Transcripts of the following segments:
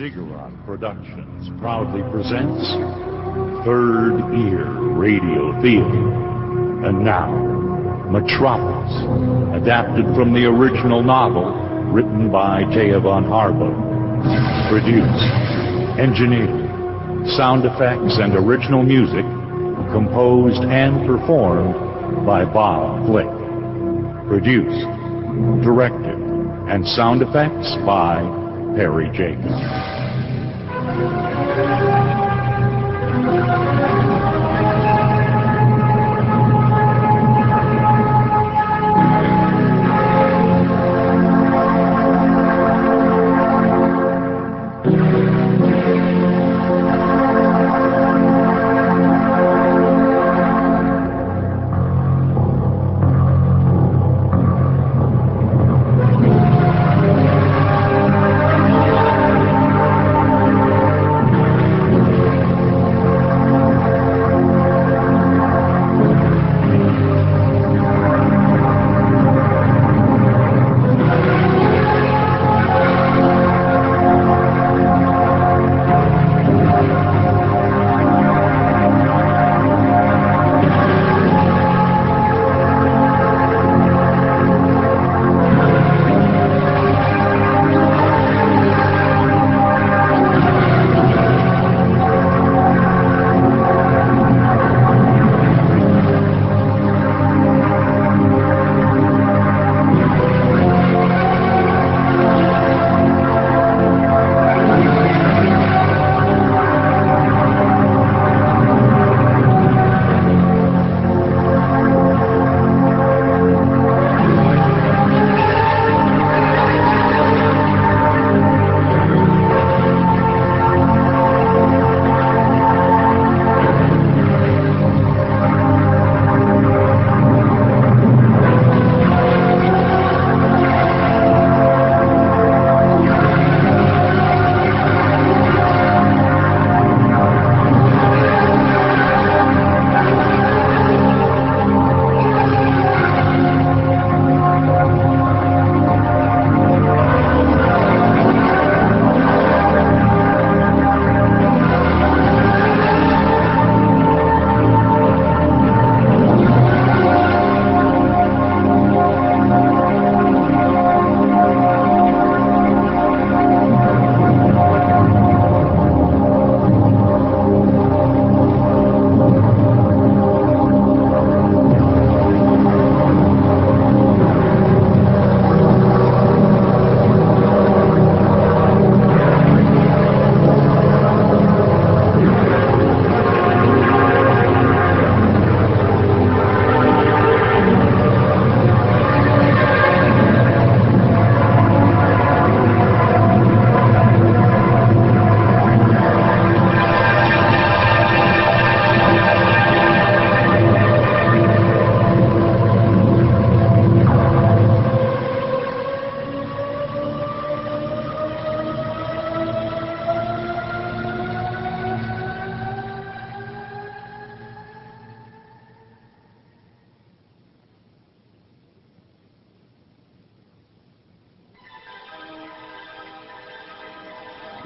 Ziggurat Productions proudly presents Third Ear Radio Theater. And now, Metropolis, adapted from the original novel written by J. Von Harbou. Produced, engineered, sound effects and original music composed and performed by Bob Flick. Produced, directed, and sound effects by Perry Jacobs.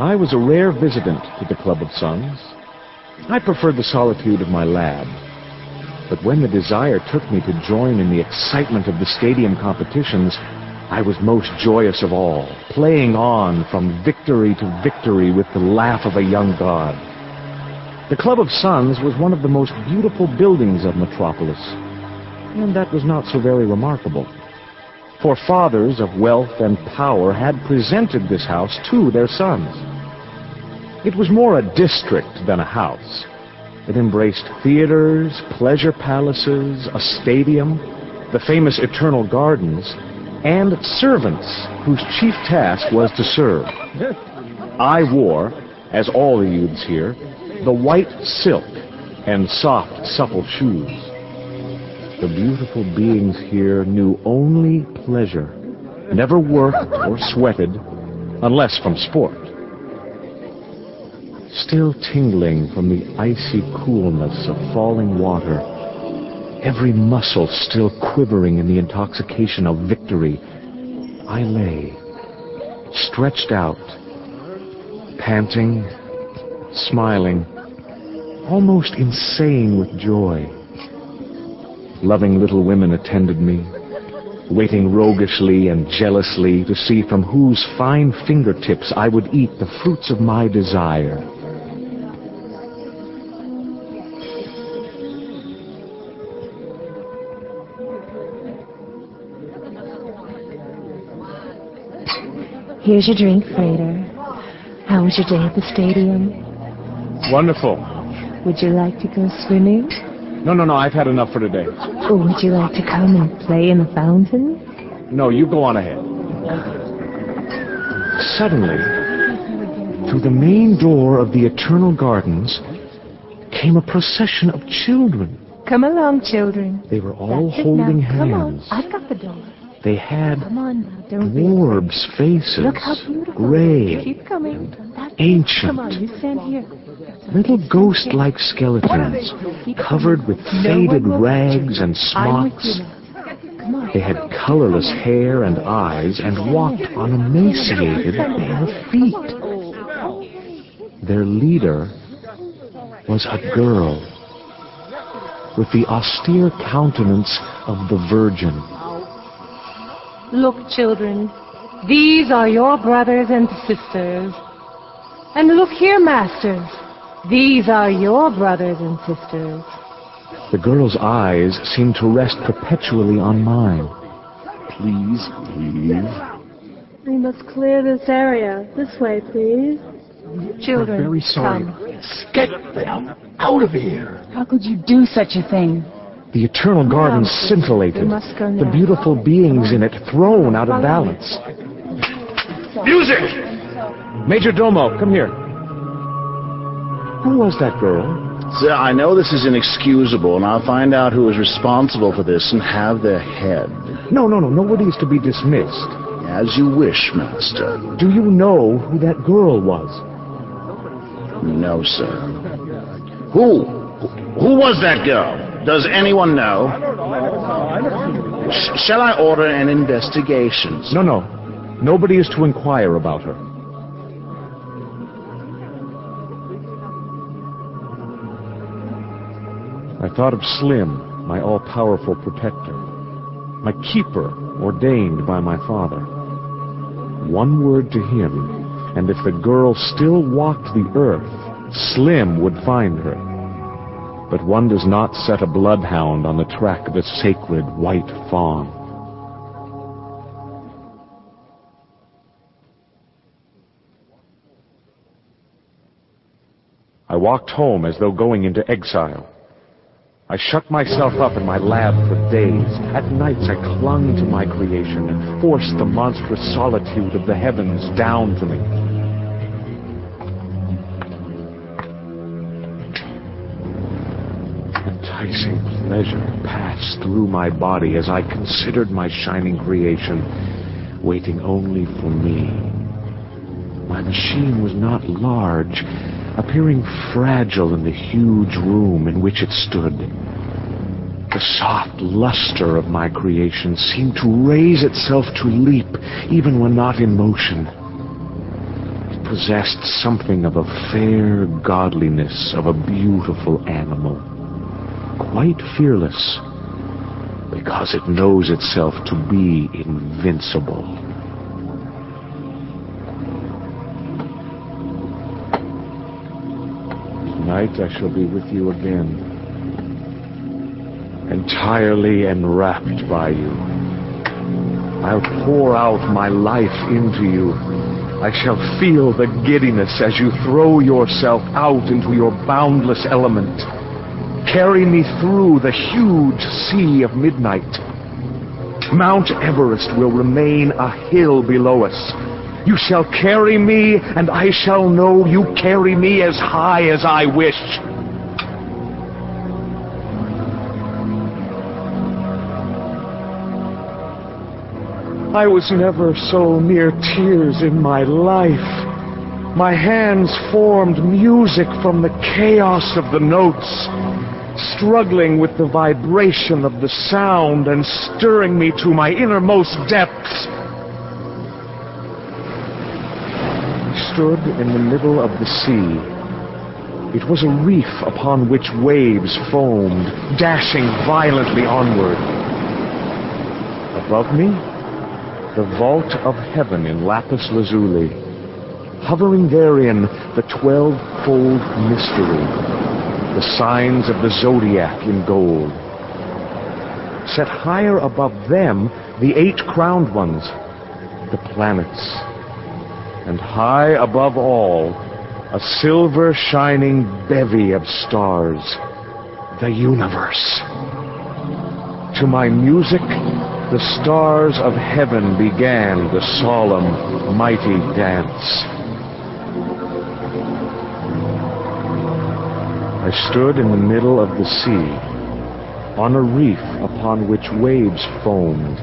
I was a rare visitant to the Club of Sons. I preferred the solitude of my lab. But when the desire took me to join in the excitement of the stadium competitions, I was most joyous of all, playing on from victory to victory with the laugh of a young god. The Club of Sons was one of the most beautiful buildings of Metropolis, and that was not so very remarkable. For fathers of wealth and power had presented this house to their sons. It was more a district than a house. It embraced theaters, pleasure palaces, a stadium, the famous Eternal Gardens, and servants whose chief task was to serve. I wore, as all the youths here, the white silk and soft, supple shoes. The beautiful beings here knew only pleasure, never worked or sweated, unless from sport. Still tingling from the icy coolness of falling water, every muscle still quivering in the intoxication of victory, I lay, stretched out, panting, smiling, almost insane with joy. Loving little women attended me, waiting roguishly and jealously to see from whose fine fingertips I would eat the fruits of my desire. Here's your drink, Freder. How was your day at the stadium? Wonderful. Would you like to go swimming? No, no, no, I've had enough for today. Or would you like to come and play in the fountain? No, you go on ahead. Suddenly, through the main door of the Eternal Gardens came a procession of children. Come along, children. They were all That's holding hands. Come on. I've got the door. They had on now. Don't be dwarves' faces, Look how beautiful. gray, Keep coming. That's ancient. On, you stand here. little ghost-like skeletons covered with faded rags and I'm with you smocks. now. Come on. They had colorless hair and eyes and walked on emaciated bare feet. Their leader was a girl with the austere countenance of the Virgin. Look, children, these are your brothers and sisters. And look here, masters, these are your brothers and sisters. The girl's eyes seemed to rest perpetually on mine. Please leave. We must clear this area. This way, please. Children, very sorry. come. Get them out of here. How could you do such a thing? The eternal garden Now, scintillated, we must go the beautiful beings in it thrown out of balance. Music! Major Domo, come here. Who was that girl? Sir, I know this is inexcusable, and I'll find out who is responsible for this and have their head. No, no, no, nobody is to be dismissed. As you wish, Master. Do you know who that girl was? No, sir. Who? Who was that girl? Does anyone know? Sh- shall I order an investigation? No, no. Nobody is to inquire about her. I thought of Slim, my all-powerful protector, my keeper ordained by my father. One word to him, and if the girl still walked the earth, Slim would find her. But one does not set a bloodhound on the track of a sacred white fawn. I walked home as though going into exile. I shut myself up in my lab for days. At nights I clung to my creation and forced the monstrous solitude of the heavens down to me. Enticing pleasure passed through my body as I considered my shining creation, waiting only for me. My machine was not large, appearing fragile in the huge room in which it stood. The soft luster of my creation seemed to raise itself to leap, even when not in motion. It possessed something of a fair godliness of a beautiful animal, quite fearless, because it knows itself to be invincible. Tonight I shall be with you again, entirely enwrapped by you. I'll pour out my life into you. I shall feel the giddiness as you throw yourself out into your boundless element. Carry me through the huge sea of midnight. Mount Everest will remain a hill below us. You shall carry me, and I shall know you carry me as high as I wish. I was never so near tears in my life. My hands formed music from the chaos of the notes, struggling with the vibration of the sound and stirring me to my innermost depths. I stood in the middle of the sea. It was a reef upon which waves foamed, dashing violently onward. Above me, the vault of heaven in lapis lazuli, hovering therein the twelve-fold mystery, the signs of the zodiac in gold. Set higher above them, the eight crowned ones, the planets, and high above all, a silver shining bevy of stars, the universe. To my music, the stars of heaven began the solemn, mighty dance. I stood in the middle of the sea, on a reef upon which waves foamed,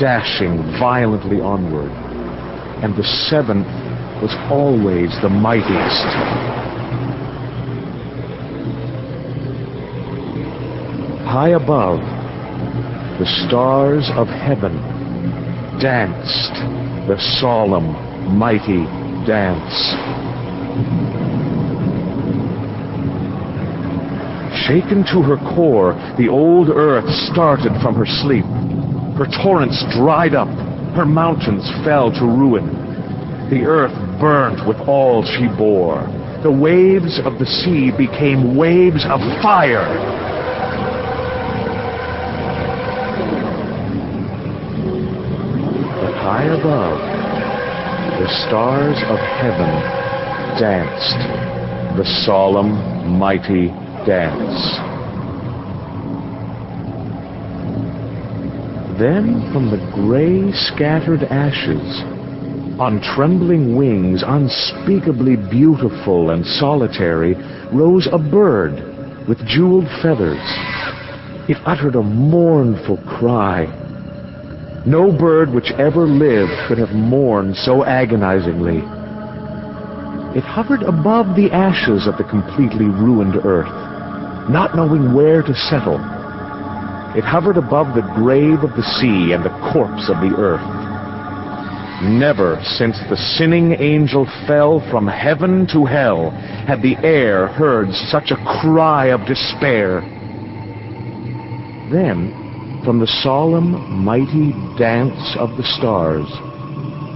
dashing violently onward, and the seventh was always the mightiest. High above, the stars of heaven danced the solemn, mighty dance. Shaken to her core, the old earth started from her sleep. Her torrents dried up, her mountains fell to ruin. The earth burnt with all she bore. The waves of the sea became waves of fire. But high above, the stars of heaven danced the solemn, mighty dance. Then from the gray scattered ashes, on trembling wings, unspeakably beautiful and solitary, rose a bird with jeweled feathers. It uttered a mournful cry. No bird which ever lived could have mourned so agonizingly. It hovered above the ashes of the completely ruined earth, not knowing where to settle. It hovered above the grave of the sea and the corpse of the earth. Never since the sinning angel fell from heaven to hell had the air heard such a cry of despair. Then, from the solemn, mighty dance of the stars,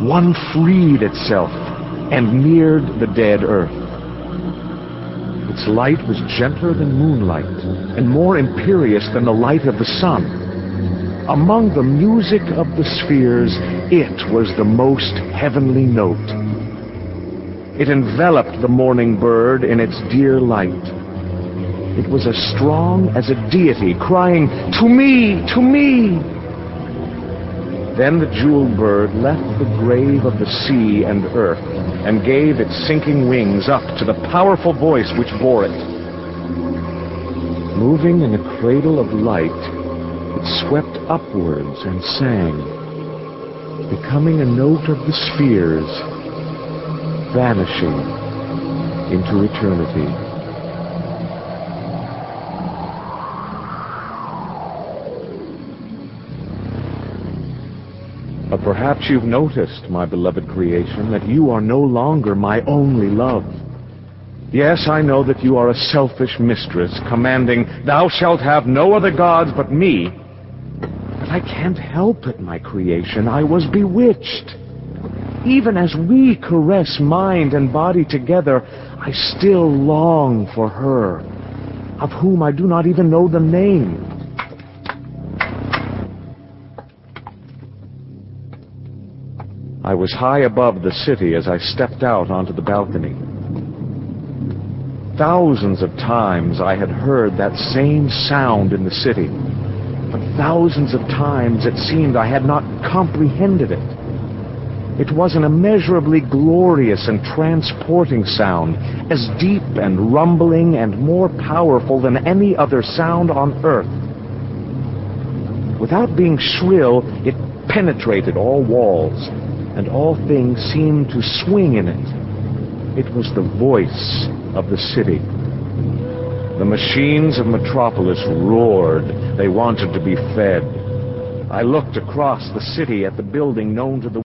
one freed itself and neared the dead earth. Its light was gentler than moonlight and more imperious than the light of the sun. Among the music of the spheres, it was the most heavenly note. It enveloped the mourning bird in its dear light. It was as strong as a deity crying, To me! To me! Then the jeweled bird left the grave of the sea and earth and gave its sinking wings up to the powerful voice which bore it. Moving in a cradle of light, it swept upwards and sang, becoming a note of the spheres, vanishing into eternity. Perhaps you've noticed, my beloved creation, that you are no longer my only love. Yes, I know that you are a selfish mistress, commanding, Thou shalt have no other gods but me. But I can't help it, my creation. I was bewitched. Even as we caress mind and body together, I still long for her, of whom I do not even know the name. I was high above the city as I stepped out onto the balcony. Thousands of times I had heard that same sound in the city, but thousands of times it seemed I had not comprehended it. It was an immeasurably glorious and transporting sound, as deep and rumbling and more powerful than any other sound on earth. Without being shrill, it penetrated all walls, and all things seemed to swing in it. It was the voice of the city. The machines of Metropolis roared. They wanted to be fed. I looked across the city at the building known to the